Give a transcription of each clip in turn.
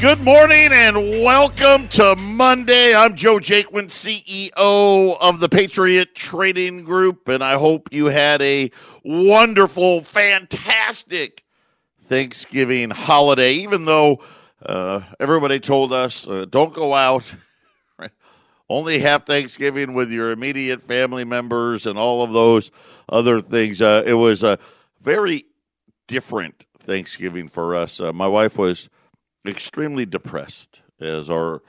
Good morning and welcome to Monday. I'm Joe Jaquin, CEO of the Patriot Trading Group, and I hope you had a wonderful, fantastic Thanksgiving holiday, even though uh, everybody told us uh, don't go out. Only have Thanksgiving with your immediate family members and all of those other things. Uh, it was a very different Thanksgiving for us. Uh, my wife was extremely depressed as our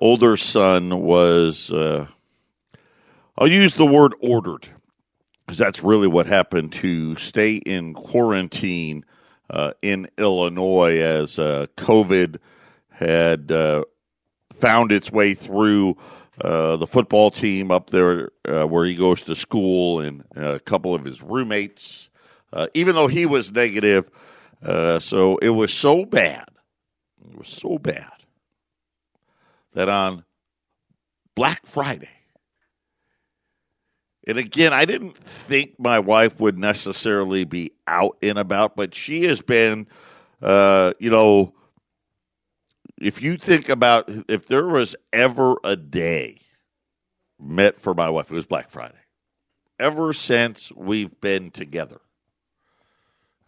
older son was, uh, I'll use the word ordered because that's really what happened to stay in quarantine uh, in Illinois as uh, COVID had uh, found its way through. Uh, the football team up there uh, where he goes to school and a couple of his roommates, even though he was negative. so it was so bad it was so bad that on Black Friday, and again, I didn't think my wife would necessarily be out and about, but she has been, uh, you know, if you think about if there was ever a day met for my wife, it was Black Friday. Ever since we've been together,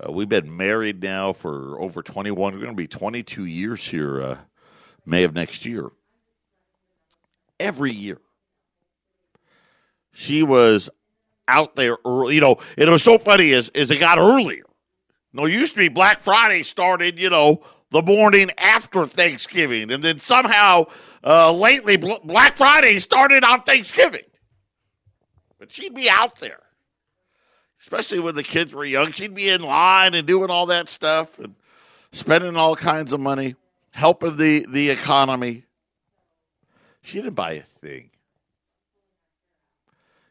uh, we've been married now for over 21. We're going to be 22 years here, uh, May of next year. Every year. She was out there early. You know, it was so funny as, as it got earlier. Know, it used to be Black Friday started, you know, the morning after Thanksgiving. And then somehow, uh, lately, Black Friday started on Thanksgiving. But she'd be out there especially when the kids were young. She'd be in line and doing all that stuff and spending all kinds of money, helping the, the economy. She didn't buy a thing.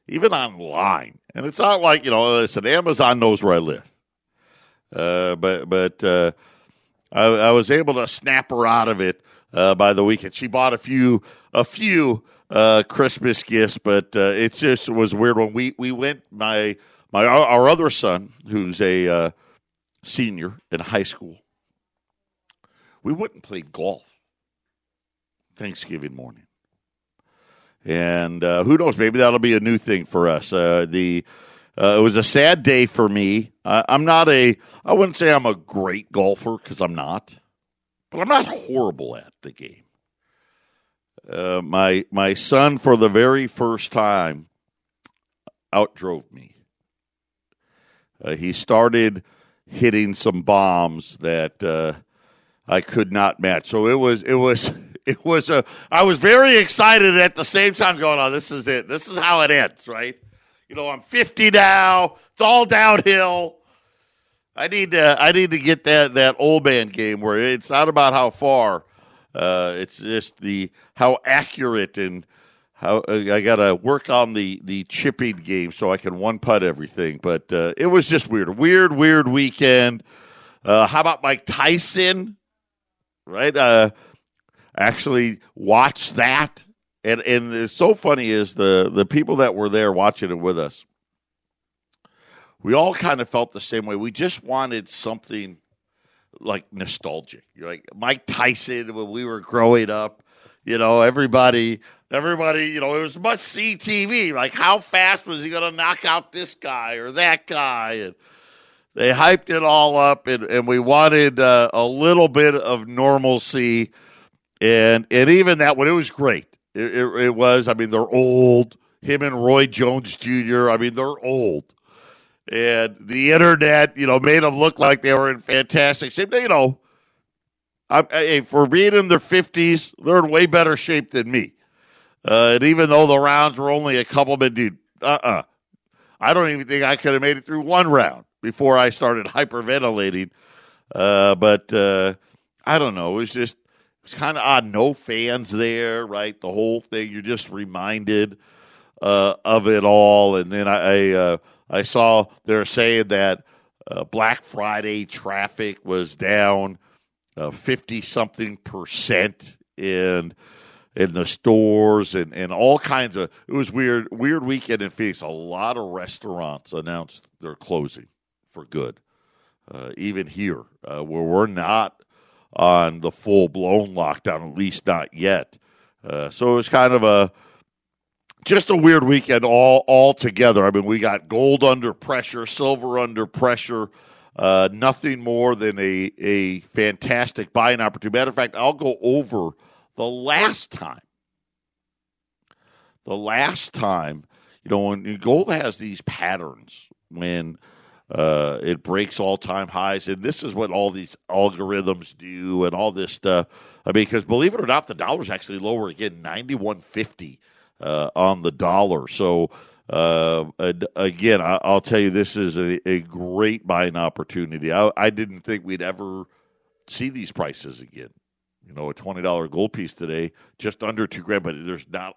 Even online. And it's not like, you know, listen, Amazon knows where I live. Uh, but but uh, I, I, was able to snap her out of it uh, by the weekend. She bought a few a few uh, Christmas gifts, but uh, it just was weird when we we went. My my our other son, who's a uh, senior in high school, we went and played golf Thanksgiving morning, and uh, who knows? Maybe that'll be a new thing for us. Uh, the uh, it was a sad day for me. I'm not a. I wouldn't say I'm a great golfer because I'm not, but I'm not horrible at the game. Uh, my my son, for the very first time, outdrove me uh, he started hitting some bombs that uh, I could not match. So it was it was it was a I was very excited at the same time going, "Oh, this is it. This is how it ends, right?" You know, I'm 50 now. It's all downhill. I need to I need to get that that old man game where it's not about how far. Uh, it's just the how accurate and how I got to work on the the chipping game so I can one putt everything. But uh, it was just weird, A weird, weird weekend. Uh, how about Mike Tyson? Right, uh, actually watched that, and and it's so funny is the the people that were there watching it with us. We all kind of felt the same way. We just wanted something like nostalgic. You're like Mike Tyson when we were growing up. You know, everybody everybody, you know, it was must see TV. Like, how fast was he going to knock out this guy or that guy? And they hyped it all up, and, and we wanted uh, a little bit of normalcy. And and even that one, it was great. It, it, it was. I mean, they're old. Him and Roy Jones Jr. I mean, they're old. And the internet, you know, made them look like they were in fantastic shape. You know, I, I, for being in their fifties, they're in way better shape than me. Uh, and even though the rounds were only a couple minutes, uh uh I don't even think I could have made it through one round before I started hyperventilating. Uh, but uh, I don't know. It was just, it was kind of odd. No fans there, right? The whole thing, you're just reminded uh, of it all. And then I, I, uh, I saw they're saying that uh, Black Friday traffic was down 50 something percent. And, in the stores and, and all kinds of it was weird weird weekend in Phoenix. A lot of restaurants announced they're closing for good. Uh, even here, uh, where we're not on the full blown lockdown, at least not yet. Uh, so it was kind of a just a weird weekend all all together. I mean, we got gold under pressure, silver under pressure. Uh, nothing more than a a fantastic buying opportunity. Matter of fact, I'll go over the last time. The last time, you know, when gold has these patterns when uh, it breaks all time highs, and this is what all these algorithms do, and all this stuff. I mean, because believe it or not, the dollar's actually lower again, ninety one fifty uh, on the dollar. So uh, again, I, will tell you, this is a, a great buying opportunity. I, I, didn't think we'd ever see these prices again. You know, a twenty dollar gold piece today, just under two grand. But there's not.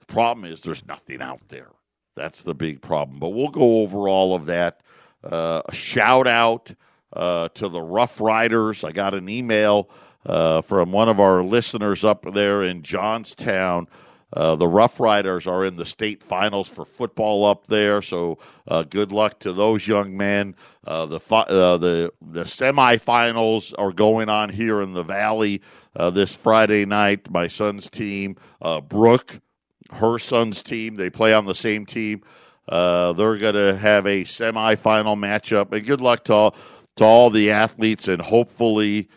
The problem is there's nothing out there. That's the big problem. But we'll go over all of that. Uh, a shout out uh, to the Rough Riders. I got an email uh, from one of our listeners up there in Johnstown. Uh, the Rough Riders are in the state finals for football up there, so uh, good luck to those young men. Uh, the uh, the the semifinals are going on here in the Valley uh, this Friday night. My son's team, uh, Brooke, her son's team, they play on the same team. they're going to have a semifinal matchup, and good luck to all, to all the athletes, and hopefully.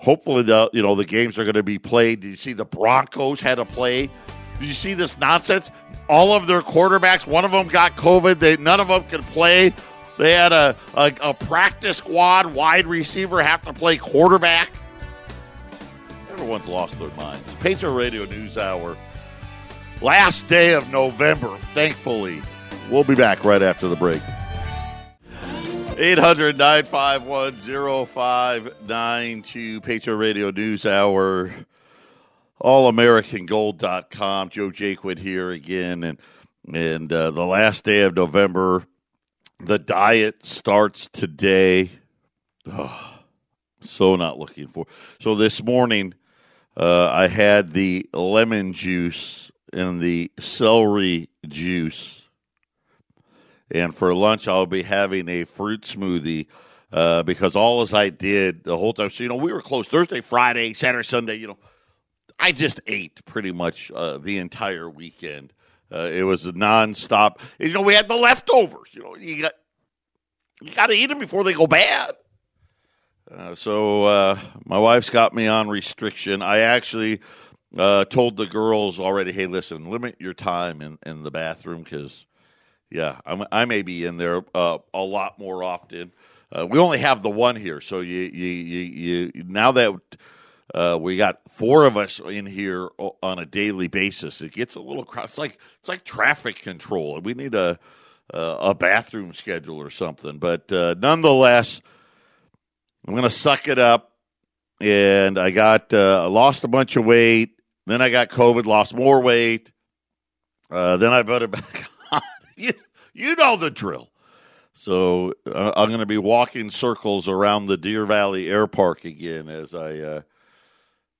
Hopefully the you know the games are going to be played. Did you see the Broncos had to play did you see this nonsense? All of their quarterbacks, one of them got COVID. They none of them could play. They had a, a, a practice squad wide receiver have to play quarterback. Everyone's lost their minds. Patriot Radio News Hour. Last day of November, thankfully. We'll be back right after the break. 800 951 0592 Patriot Radio News Hour allamericangold.com. Joe Jaquin here again. And, and uh, the last day of November, the diet starts today. Oh, so not looking for. So this morning, uh, I had the lemon juice and the celery juice. And for lunch, I'll be having a fruit smoothie. Uh, because all as I did the whole time, so you know, we were close Thursday, Friday, Saturday, Sunday. You know, I just ate pretty much uh, the entire weekend. Uh, it was a nonstop. You know, we had the leftovers. You know, you got you got to eat them before they go bad. Uh, so uh, my wife's got me on restriction. I actually uh, told the girls already, hey, listen, limit your time in, in the bathroom because, yeah, I'm, i may be in there uh, a lot more often. we only have the one here, so you you you, you now that uh, we got four of us in here on a daily basis. It gets a little crowded. It's like it's like traffic control. We need a a bathroom schedule or something. But uh, nonetheless, I'm going to suck it up. And I got uh, lost a bunch of weight. Then I got COVID, lost more weight. Uh, then I put it back on. you, you know the drill. So uh, I'm going to be walking circles around the Deer Valley Air Park again as I uh,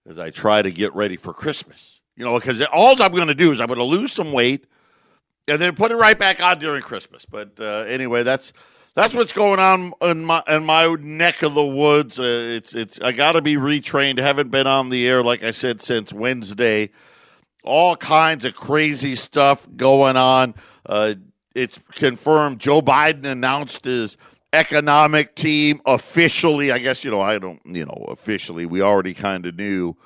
as I try to get ready for Christmas. You know, because all I'm going to do is I'm going to lose some weight and then put it right back on during Christmas. But uh, anyway, that's that's what's going on in my in my neck of the woods. Uh, it's it's I got to be retrained. Haven't been on the air like I said since Wednesday. All kinds of crazy stuff going on. Uh, it's confirmed. Joe Biden announced his economic team officially. I guess you know I don't you know officially. We already kind of knew.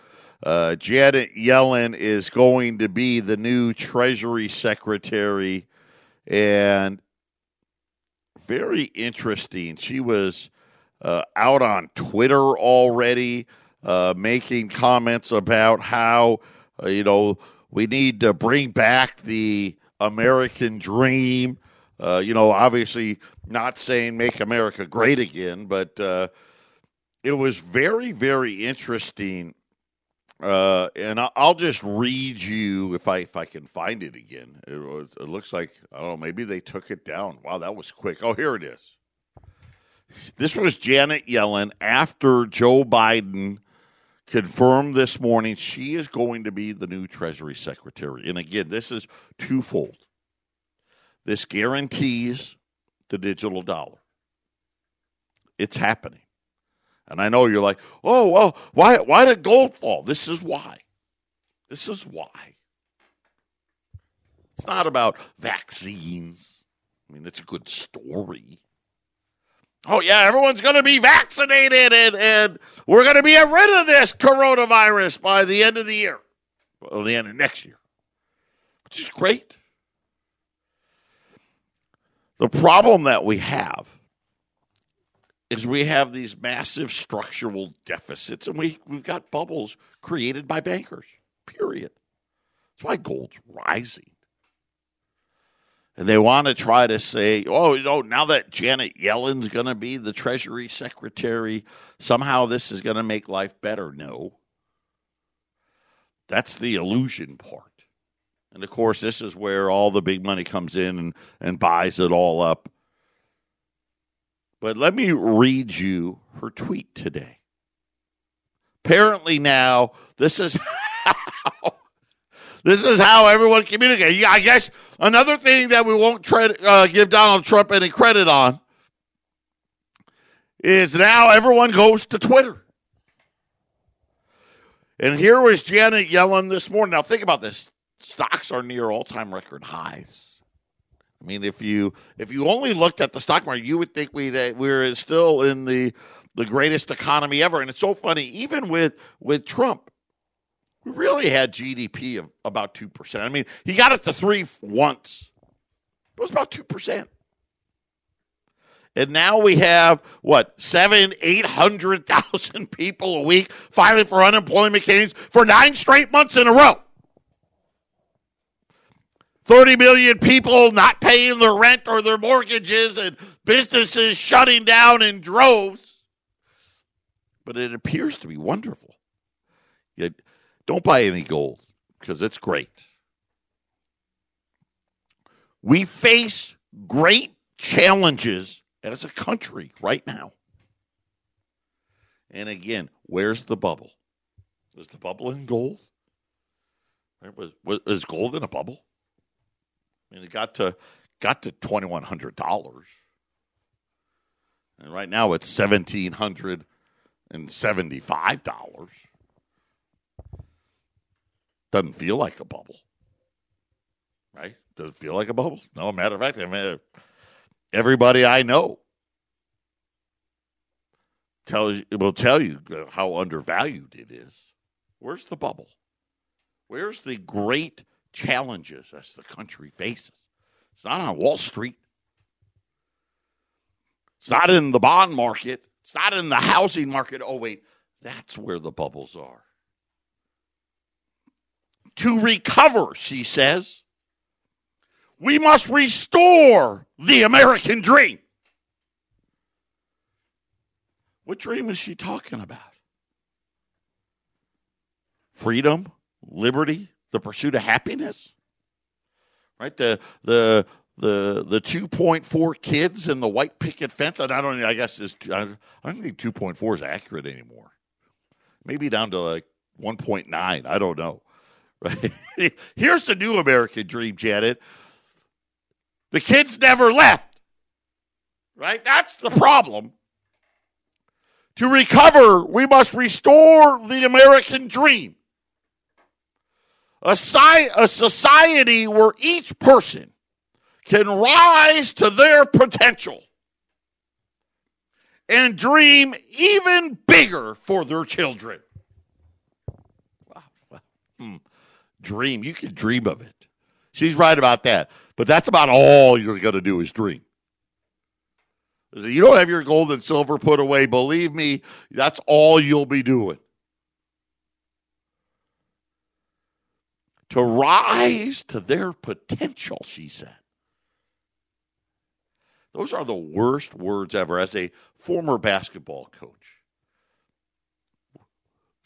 Uh, Janet Yellen is going to be the new Treasury Secretary, and very interesting. She was uh, out on Twitter already, uh, making comments about how uh, you know we need to bring back the American dream. Uh, you know, obviously not saying make America great again, but uh, it was very, very interesting. Uh, and I'll just read you if I if I can find it again. It, was, it looks like I don't know. Maybe they took it down. Wow, that was quick. Oh, here it is. This was Janet Yellen after Joe Biden confirmed this morning she is going to be the new Treasury Secretary. And again, this is twofold. This guarantees the digital dollar. It's happening. And I know you're like, oh, well, why, why did gold fall? This is why. This is why. It's not about vaccines. I mean, it's a good story. Oh, yeah, everyone's going to be vaccinated and, and we're going to be rid of this coronavirus by the end of the year, or the end of next year, which is great. The problem that we have is we have these massive structural deficits and we, we've got bubbles created by bankers, period. That's why gold's rising. And they want to try to say, oh, you know, now that Janet Yellen's going to be the Treasury Secretary, somehow this is going to make life better. No. That's the illusion part. And of course, this is where all the big money comes in and, and buys it all up. But let me read you her tweet today. Apparently, now this is how this is how everyone communicates. I guess another thing that we won't tread, uh, give Donald Trump any credit on is now everyone goes to Twitter. And here was Janet Yellen this morning. Now think about this: stocks are near all-time record highs. I mean, if you if you only looked at the stock market, you would think we uh, we're still in the the greatest economy ever. And it's so funny, even with with Trump, we really had GDP of about two percent. I mean, he got it to three once. It was about two percent. And now we have what seven, eight hundred thousand people a week filing for unemployment claims for nine straight months in a row. 30 million people not paying their rent or their mortgages and businesses shutting down in droves. But it appears to be wonderful. Yet, don't buy any gold because it's great. We face great challenges as a country right now. And again, where's the bubble? Is the bubble in gold? Was, was, is gold in a bubble? I mean, it got to got to twenty one hundred dollars, and right now it's seventeen hundred and seventy five dollars. Doesn't feel like a bubble, right? Does it feel like a bubble? No, matter of fact, I mean, everybody I know tells will tell you how undervalued it is. Where's the bubble? Where's the great challenges as the country faces. It's not on Wall Street. It's not in the bond market. It's not in the housing market. Oh, wait, that's where the bubbles are. To recover, she says, we must restore the American dream. What dream is she talking about? Freedom, liberty, the pursuit of happiness, right? The the the the two point four kids in the white picket fence. And I don't. I guess is I don't think two point four is accurate anymore. Maybe down to like one point nine. I don't know. Right? Here's the new American dream, Janet. The kids never left. Right? That's the problem. To recover, we must restore the American dream a, si- a society where each person can rise to their potential and dream even bigger for their children. Hmm. Dream. You can dream of it. She's right about that. But that's about all you're going to do is dream. You don't have your gold and silver put away. Believe me, that's all you'll be doing. To rise to their potential, she said. Those are the worst words ever as a former basketball coach.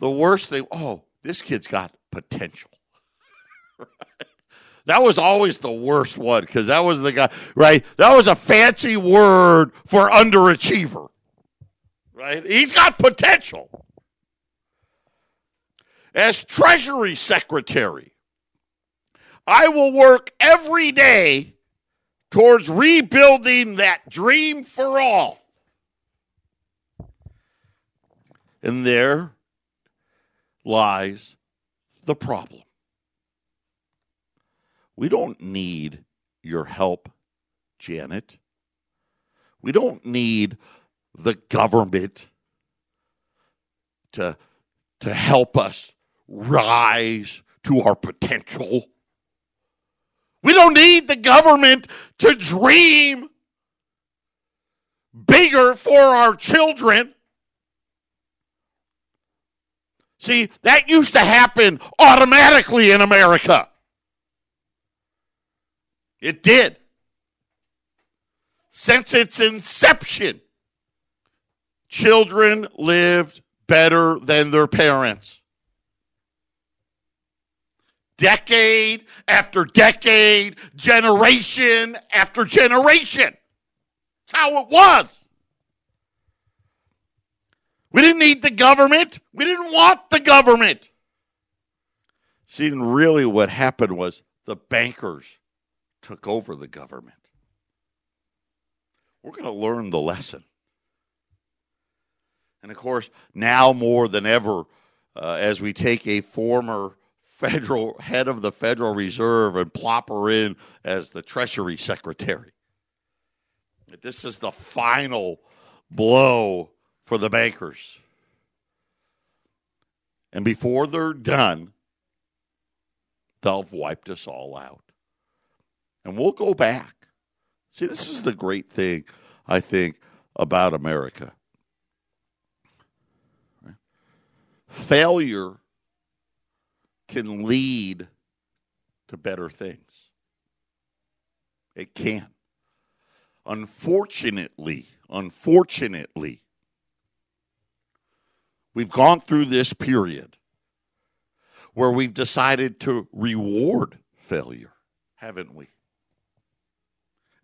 The worst thing, oh, this kid's got potential. That was always the worst one because that was the guy, right? That was a fancy word for underachiever, right? He's got potential. As Treasury Secretary, I will work every day towards rebuilding that dream for all. And there lies the problem. We don't need your help, Janet. We don't need the government to, to help us rise to our potential. We don't need the government to dream bigger for our children. See, that used to happen automatically in America. It did. Since its inception, children lived better than their parents. Decade after decade, generation after generation. That's how it was. We didn't need the government. We didn't want the government. See, really what happened was the bankers took over the government. We're going to learn the lesson. And of course, now more than ever, uh, as we take a former federal head of the Federal Reserve and plop her in as the Treasury Secretary. This is the final blow for the bankers. And before they're done, they'll have wiped us all out. And we'll go back. See, this is the great thing, I think, about America. Failure can lead to better things. It can. Unfortunately, unfortunately, we've gone through this period where we've decided to reward failure, haven't we?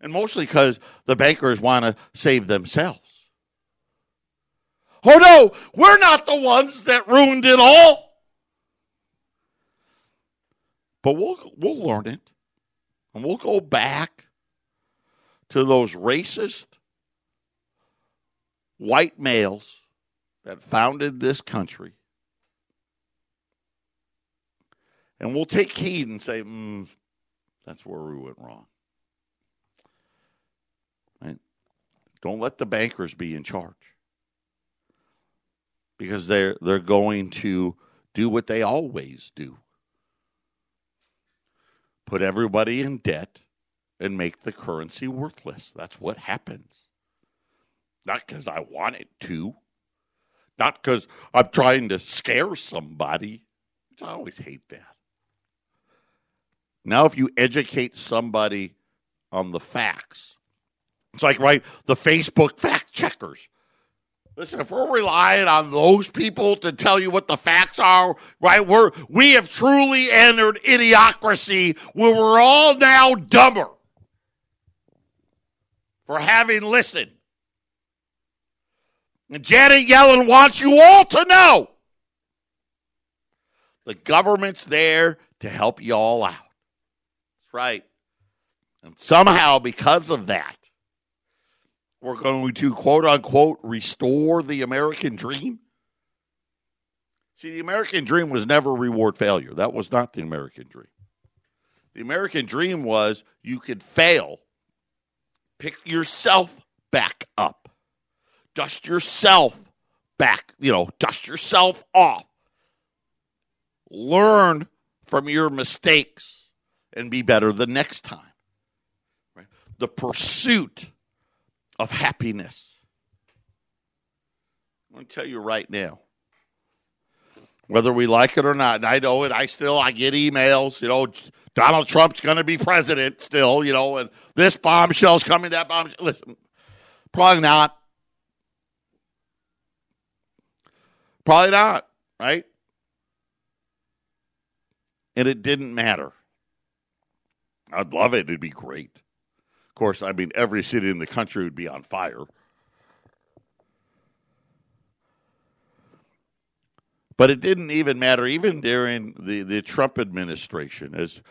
And mostly because the bankers want to save themselves. Oh no, we're not the ones that ruined it all. But we'll we'll learn it. And we'll go back to those racist white males that founded this country. And we'll take heed and say, mm, that's where we went wrong. Right? Don't let the bankers be in charge. Because they're they're going to do what they always do. Put everybody in debt and make the currency worthless. That's what happens. Not because I want it to, not because I'm trying to scare somebody. I always hate that. Now, if you educate somebody on the facts, it's like, right, the Facebook fact checkers. Listen, if we're relying on those people to tell you what the facts are, right, we're, we have truly entered idiocracy where we're all now dumber for having listened. And Janet Yellen wants you all to know the government's there to help you all out. That's right. And somehow, because of that, we're going to quote unquote restore the American dream. See, the American dream was never reward failure. That was not the American dream. The American dream was you could fail pick yourself back up, dust yourself back, you know, dust yourself off, learn from your mistakes, and be better the next time. Right? The pursuit of happiness. I'm going to tell you right now whether we like it or not. And I know it. I still I get emails. You know, Donald Trump's going to be president still. You know, and this bombshell's coming. That bomb. Listen, probably not. Probably not. Right. And it didn't matter. I'd love it. It'd be great. Course, I mean, every city in the country would be on fire. But it didn't even matter, even during the, the Trump administration, as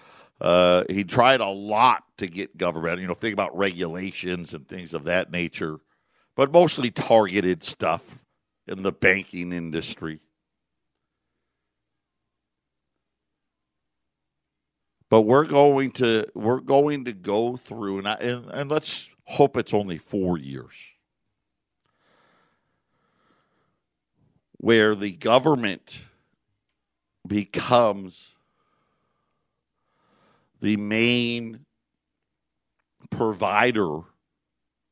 uh, he tried a lot to get government, you know, think about regulations and things of that nature, but mostly targeted stuff in the banking industry. But we're going to we're going to go through and I, and, and let's hope it's only 4 years. Where the government becomes the main provider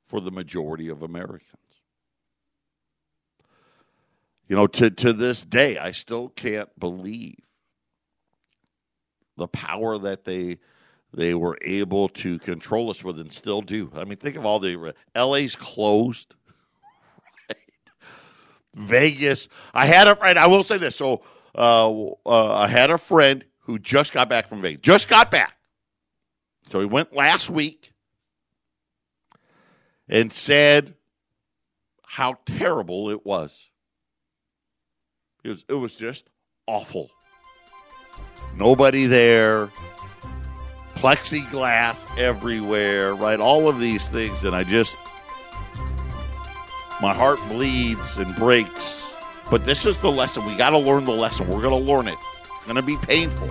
for the majority of Americans. You know, to, to this day, I still can't believe the power that they they were able to control us with and still do. I mean, think of all the LA's closed. Vegas. I had a friend, I will say this. So uh, uh, I had a friend who just got back from Vegas. Just got back. So he went last week and said how terrible it was. It was, it was just awful. Nobody there, plexiglass everywhere, right? All of these things. And I just, my heart bleeds and breaks. But this is the lesson. We got to learn the lesson. We're going to learn it. It's going to be painful.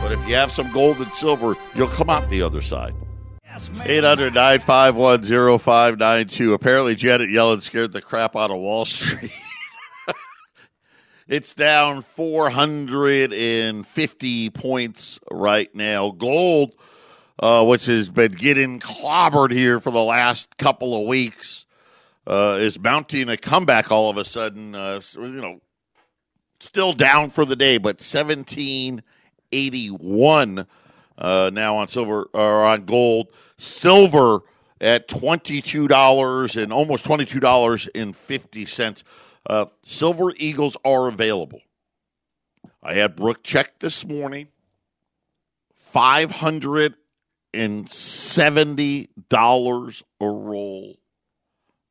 But if you have some gold and silver, you'll come out the other side. 800 951 0592. Apparently, Janet Yellen scared the crap out of Wall Street. It's down 450 points right now. Gold, uh, which has been getting clobbered here for the last couple of weeks, uh, is mounting a comeback all of a sudden. Uh, you know, still down for the day, but 1781 uh, now on silver or on gold. Silver at $22 and almost $22.50. Uh, silver eagles are available. I had Brooke check this morning. Five hundred and seventy dollars a roll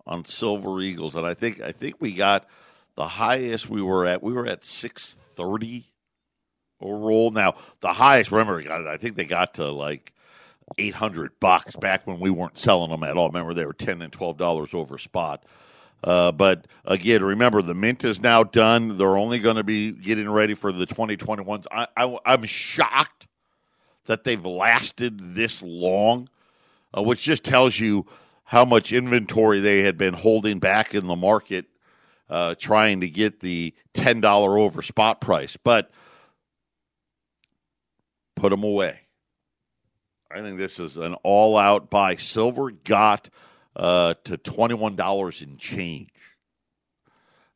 on silver eagles, and I think I think we got the highest we were at. We were at six thirty a roll. Now the highest, remember, I think they got to like eight hundred bucks back when we weren't selling them at all. Remember, they were ten and twelve dollars over spot. Uh, but again, remember the mint is now done. They're only going to be getting ready for the 2021s. I, I, I'm shocked that they've lasted this long, uh, which just tells you how much inventory they had been holding back in the market, uh, trying to get the ten dollar over spot price. But put them away. I think this is an all out buy. Silver got uh, to $21 in change.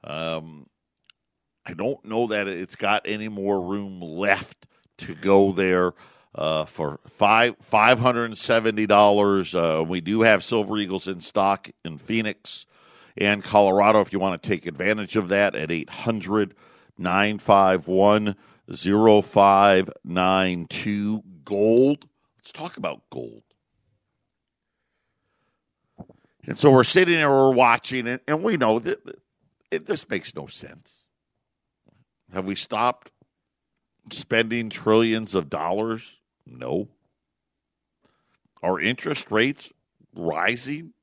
Um, I don't know that it's got any more room left to go there uh, for five five hundred and seventy dollars. Uh, we do have Silver Eagles in stock in Phoenix and Colorado. If you want to take advantage of that, at 800 951 0592 gold. Let's talk about gold. And so we're sitting there, we're watching it, and we know that it, this makes no sense. Have we stopped spending trillions of dollars? No. Are interest rates rising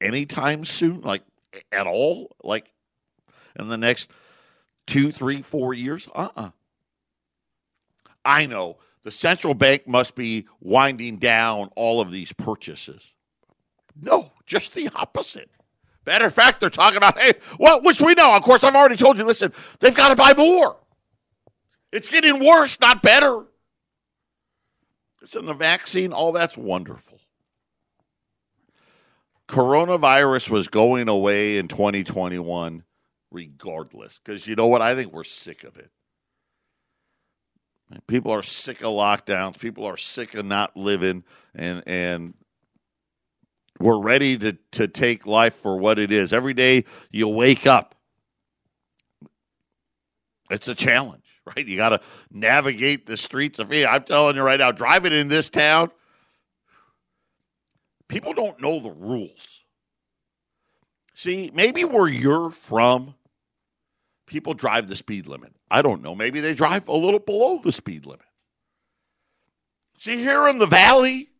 anytime soon? Like at all? Like in the next two, three, four years? Uh uh-uh. uh I know the central bank must be winding down all of these purchases. No, just the opposite. Matter of fact, they're talking about, hey, well, which we know. Of course, I've already told you, listen, they've got to buy more. It's getting worse, not better. It's in the vaccine, all that's wonderful. Coronavirus was going away in 2021 regardless. Because you know what? I think we're sick of it. People are sick of lockdowns. People are sick of not living, and and we're ready to to take life for what it is. Every day you wake up, it's a challenge, right? You got to navigate the streets of. here. I'm telling you right now, driving in this town, people don't know the rules. See, maybe where you're from, people drive the speed limit. I don't know. Maybe they drive a little below the speed limit. See, here in the valley,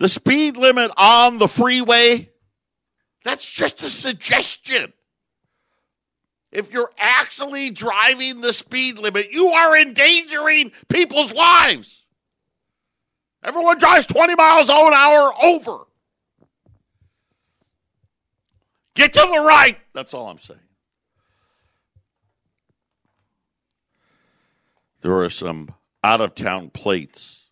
the speed limit on the freeway That's just a suggestion. If you're actually driving the speed limit, you are endangering people's lives. Everyone drives 20 miles an hour over. Get to the right. That's all I'm saying. There are some out of town plates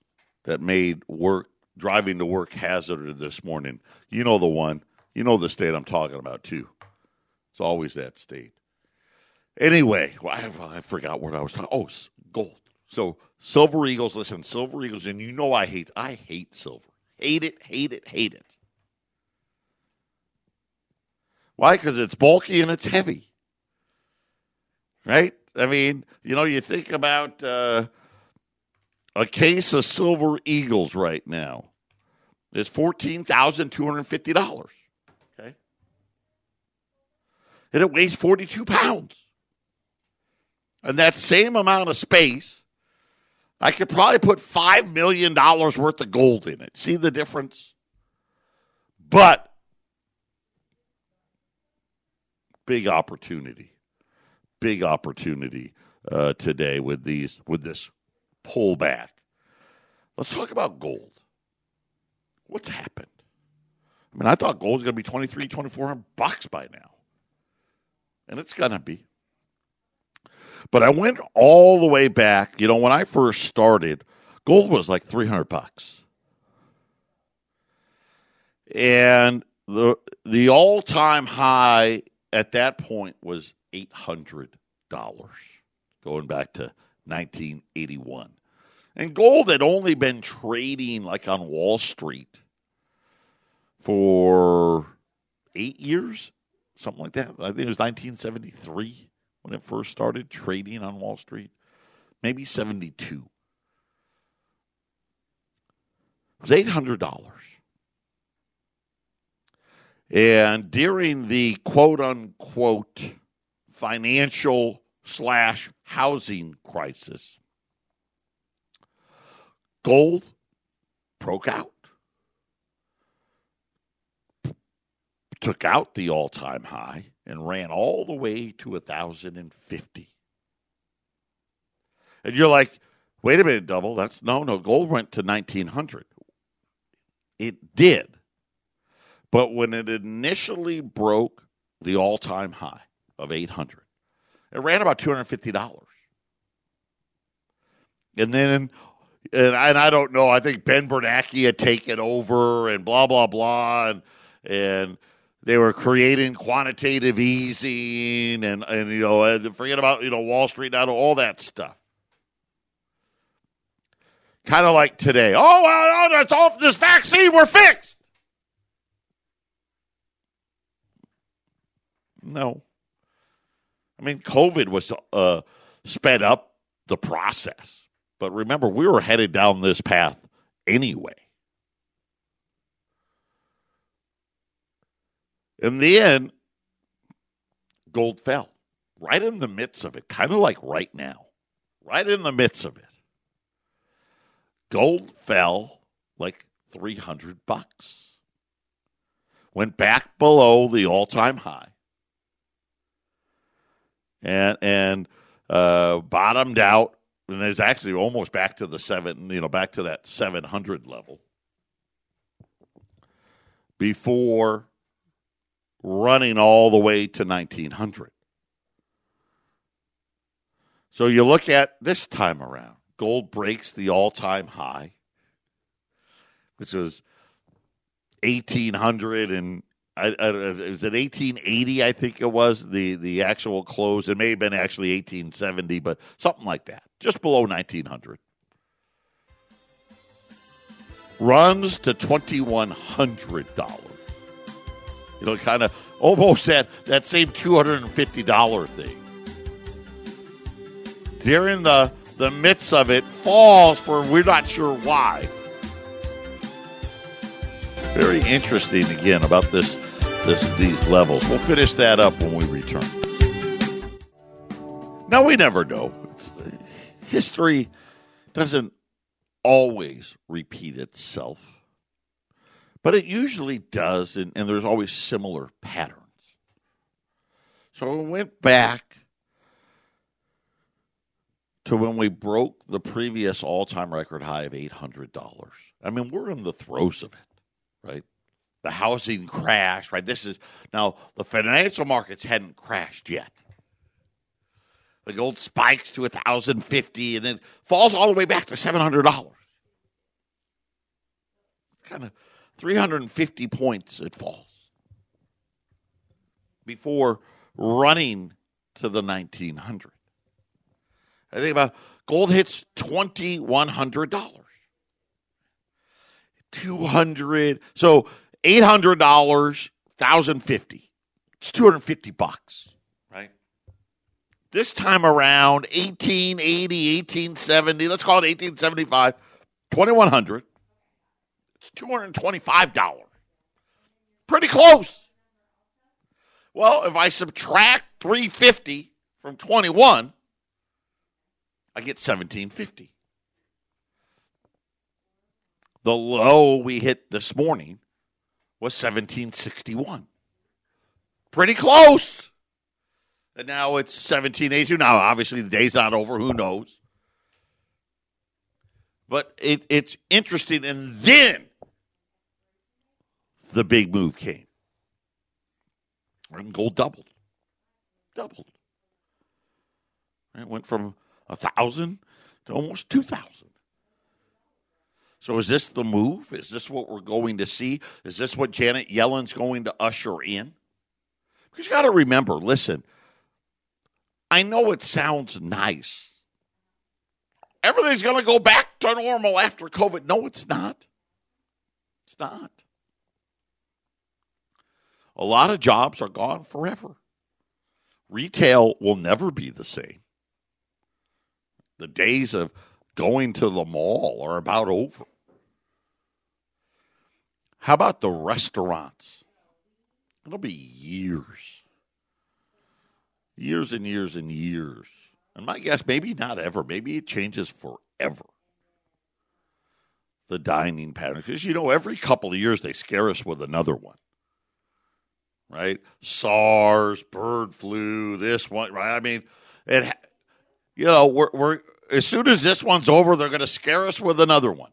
that made work driving to work hazardous this morning. You know the one. You know the state I'm talking about too. It's always that state. Anyway, well, I, I, forgot what I was talking. Oh, gold. So silver eagles. Listen, silver eagles, and you know I hate. I hate silver. Hate it. Hate it. Hate it. Why? Because it's bulky and it's heavy. Right? I mean, you know, you think about uh, a case of silver eagles right now is fourteen thousand two hundred fifty dollars. Okay, and it weighs forty two pounds. And that same amount of space, I could probably put five million dollars worth of gold in it. See the difference? But big opportunity, big opportunity uh, today with these with this pullback. Let's talk about gold. What's happened? I mean, I thought gold was going to be 23, 2400 bucks by now. And it's going to be. But I went all the way back. You know, when I first started, gold was like 300 bucks. And the the all-time high at that point was $800 going back to 1981. And gold had only been trading like on Wall Street for eight years, something like that. I think it was 1973 when it first started trading on Wall Street, maybe 72. It was $800. And during the quote unquote financial slash housing crisis, gold broke out, took out the all time high, and ran all the way to 1,050. And you're like, wait a minute, double. That's no, no. Gold went to 1,900. It did. But when it initially broke the all time high of 800, it ran about $250. And then and I, and I don't know. I think Ben Bernanke had taken over and blah blah blah, and and they were creating quantitative easing and and you know forget about you know Wall Street now all that stuff. Kind of like today. Oh well, that's off this vaccine. We're fixed. No. I mean, COVID was uh, sped up the process but remember, we were headed down this path anyway. In the end, gold fell right in the midst of it, kind of like right now, right in the midst of it. Gold fell like 300 bucks. Went back below the all-time high. And and uh, bottomed out and it's actually almost back to the seven, you know, back to that 700 level before running all the way to 1900. So you look at this time around, gold breaks the all time high, which was 1800 and I, I, it was in 1880, I think it was the the actual close. It may have been actually 1870, but something like that, just below 1900. Runs to $2,100. You know, kind of almost that, that same $250 thing. During the, the midst of it, falls for we're not sure why. Very interesting again about this this, these levels. We'll finish that up when we return. Now, we never know. It's, history doesn't always repeat itself. But it usually does, and, and there's always similar patterns. So we went back to when we broke the previous all time record high of $800. I mean, we're in the throes of it, right? The housing crash, right? This is now the financial markets hadn't crashed yet. The gold spikes to 1050 and then falls all the way back to $700. Kind of 350 points it falls before running to the 1900. I think about gold hits $2,100. 200 so $800 1050 it's 250 bucks right? This time around 1880 1870 let's call it 1875 2100 it's $225 pretty close. Well if i subtract 350 from 21 I get 1750. The low we hit this morning was 1761. Pretty close. And now it's 1782. Now, obviously, the day's not over. Who knows? But it, it's interesting. And then the big move came. And gold doubled. Doubled. It went from a thousand to almost two thousand. So is this the move? Is this what we're going to see? Is this what Janet Yellen's going to usher in? Because you got to remember, listen, I know it sounds nice. Everything's going to go back to normal after COVID. No, it's not. It's not. A lot of jobs are gone forever. Retail will never be the same. The days of going to the mall are about over. How about the restaurants? It'll be years. Years and years and years. And my guess, maybe not ever. Maybe it changes forever. The dining pattern. Because, you know, every couple of years they scare us with another one. Right? SARS, bird flu, this one, right? I mean, it you know, we're, we're as soon as this one's over, they're going to scare us with another one.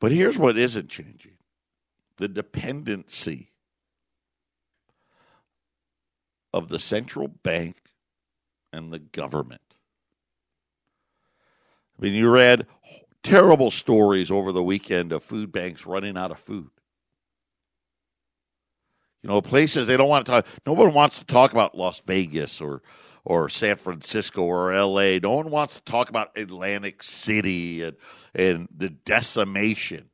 But here's what isn't changing the dependency of the central bank and the government. I mean, you read terrible stories over the weekend of food banks running out of food. You know, places they don't want to talk. No one wants to talk about Las Vegas or or San Francisco or L.A. No one wants to talk about Atlantic City and and the decimation.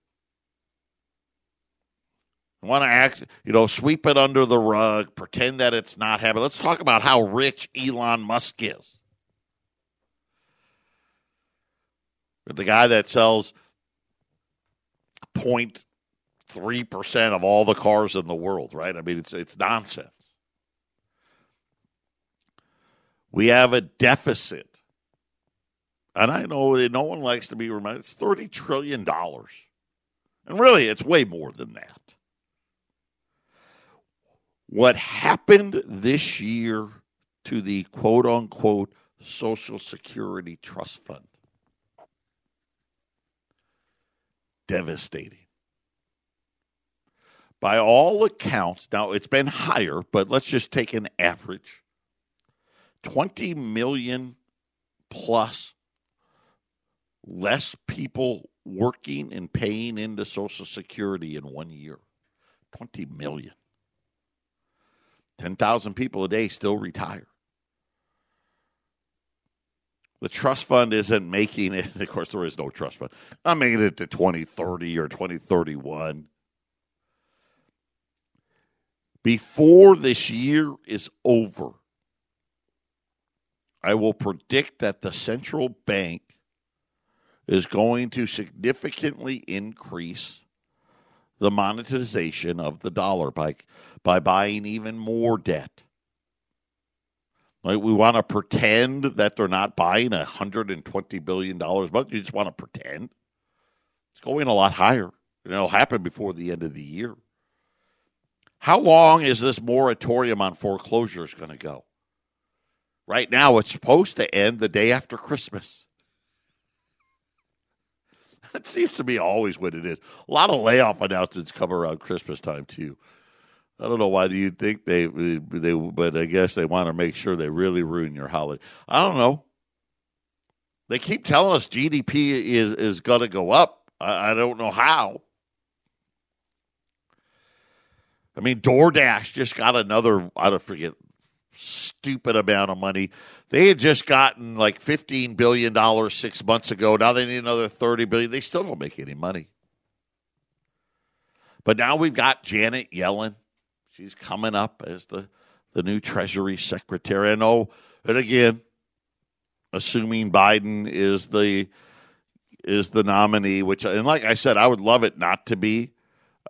Want to act, you know, sweep it under the rug, pretend that it's not happening. Let's talk about how rich Elon Musk is. The guy that sells point three percent of all the cars in the world, right? I mean, it's it's nonsense. We have a deficit, and I know that no one likes to be reminded. It's thirty trillion dollars, and really, it's way more than that. What happened this year to the quote unquote Social Security Trust Fund? Devastating by all accounts, now it's been higher, but let's just take an average 20 million plus less people working and paying into Social Security in one year. 20 million. 10,000 people a day still retire. The trust fund isn't making it. Of course, there is no trust fund. I'm making it to 2030 or 2031 before this year is over, I will predict that the central bank is going to significantly increase the monetization of the dollar by, by buying even more debt. Like we want to pretend that they're not buying $120 billion a month. You just want to pretend. It's going a lot higher. And it'll happen before the end of the year. How long is this moratorium on foreclosures going to go? Right now, it's supposed to end the day after Christmas. That seems to be always what it is. A lot of layoff announcements come around Christmas time, too. I don't know why you'd think they, they, but I guess they want to make sure they really ruin your holiday. I don't know. They keep telling us GDP is, is going to go up. I, I don't know how. I mean, DoorDash just got another, I don't forget, stupid amount of money. They had just gotten like fifteen billion dollars six months ago. Now they need another 30 billion. They still don't make any money. But now we've got Janet Yellen. She's coming up as the, the new Treasury Secretary. And know, and again, assuming Biden is the is the nominee, which and like I said, I would love it not to be.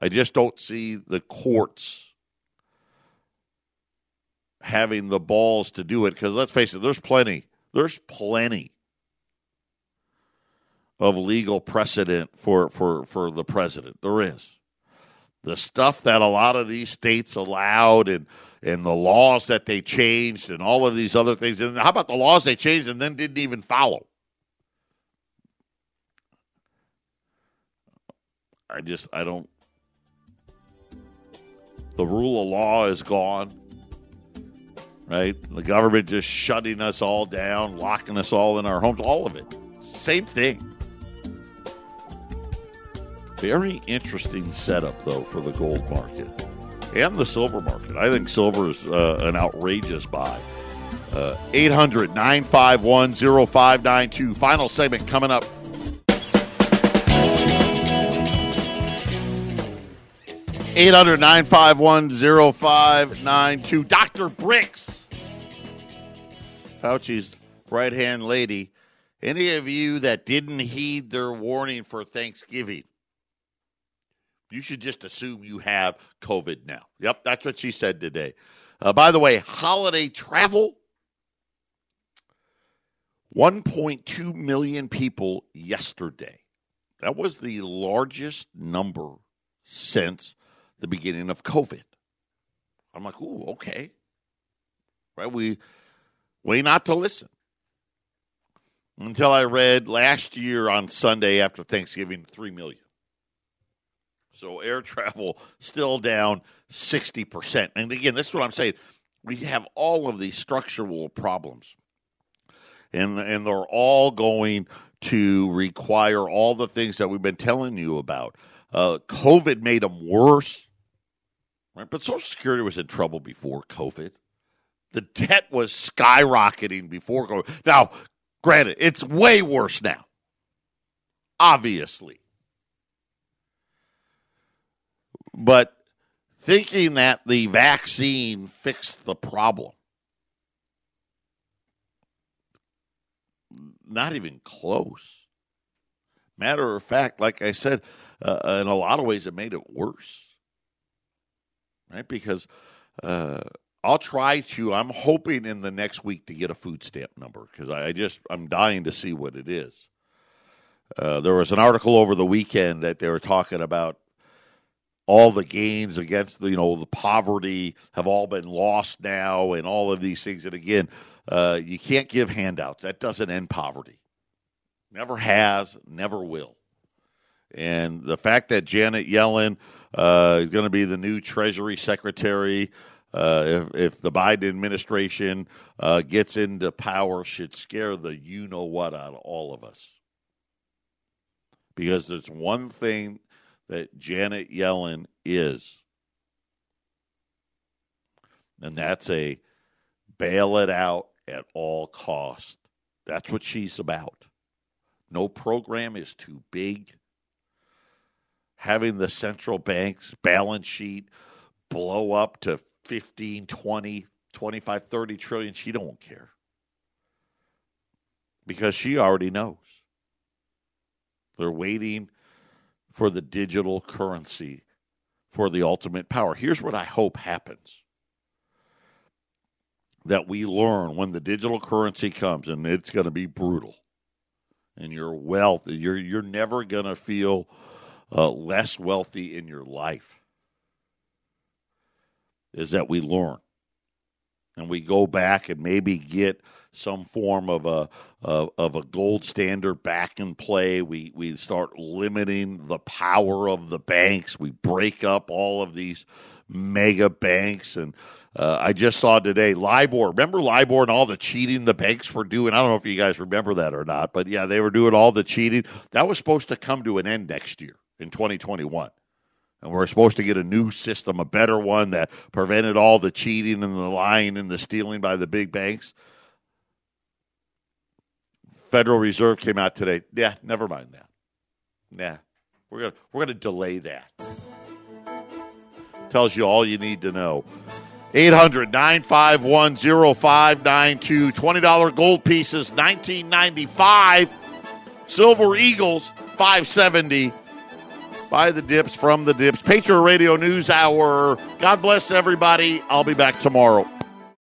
I just don't see the courts having the balls to do it because let's face it, there's plenty, there's plenty of legal precedent for for for the president. There is the stuff that a lot of these states allowed and and the laws that they changed and all of these other things. And how about the laws they changed and then didn't even follow? I just I don't the rule of law is gone. Right? The government just shutting us all down, locking us all in our homes, all of it. Same thing. Very interesting setup, though, for the gold market and the silver market. I think silver is uh, an outrageous buy. Uh, 800 951 0592. Final segment coming up 800 951 0592. Dr. Birx, Fauci's right hand lady. Any of you that didn't heed their warning for Thanksgiving, you should just assume you have COVID now. Yep, that's what she said today. Uh, by the way, holiday travel 1.2 million people yesterday. That was the largest number since the beginning of COVID. I'm like, ooh, okay. Right? We way not to listen. Until I read last year on Sunday after Thanksgiving, three million. So air travel still down 60%. And again, this is what I'm saying. We have all of these structural problems. And and they're all going to require all the things that we've been telling you about. Uh, COVID made them worse right? But Social Security was in trouble before COVID. The debt was skyrocketing before COVID. Now, granted, it's way worse now, obviously. But thinking that the vaccine fixed the problem, not even close. Matter of fact, like I said, uh, in a lot of ways, it made it worse right? Because uh, I'll try to. I'm hoping in the next week to get a food stamp number because I, just I'm dying to see what it is. Uh, there was an article over the weekend that they were talking about all the gains against you know the poverty have all been lost now and all of these things and again uh, you can't give handouts that doesn't end poverty never has never will and the fact that janet yellen uh, is going to be the new Treasury Secretary. Uh, if, if the Biden administration uh, gets into power, should scare the you know what out of all of us. Because there's one thing that Janet Yellen is, and that's a bail it out at all cost. That's what she's about. No program is too big having the central bank's balance sheet blow up to 15, 20, 25, 30 trillion, she don't care. Because she already knows. They're waiting for the digital currency for the ultimate power. Here's what I hope happens that we learn when the digital currency comes, and it's going to be brutal. and your wealth. You're you're never going to feel uh, less wealthy in your life. Is that we learn and we go back and maybe get some form of a of, of a gold standard back in play. We we start limiting the power of the banks. We break up all of these mega banks and uh, I just saw today LIBOR. Remember LIBOR and all the cheating the banks were doing? I don't know if you guys remember that or not, but yeah, they were doing all the cheating. That was supposed to come to an end next year in 2021. And we're supposed to get a new system, a better one that prevented all the cheating and the lying and the stealing by the big banks. Federal Reserve came out today. Yeah, never mind that. Nah, we're gonna we're gonna delay that. Tells you all you need to know. 800 951 0592. $20 gold pieces, 1995. Silver Eagles, 570. Buy the dips from the dips. Patriot Radio News Hour. God bless everybody. I'll be back tomorrow.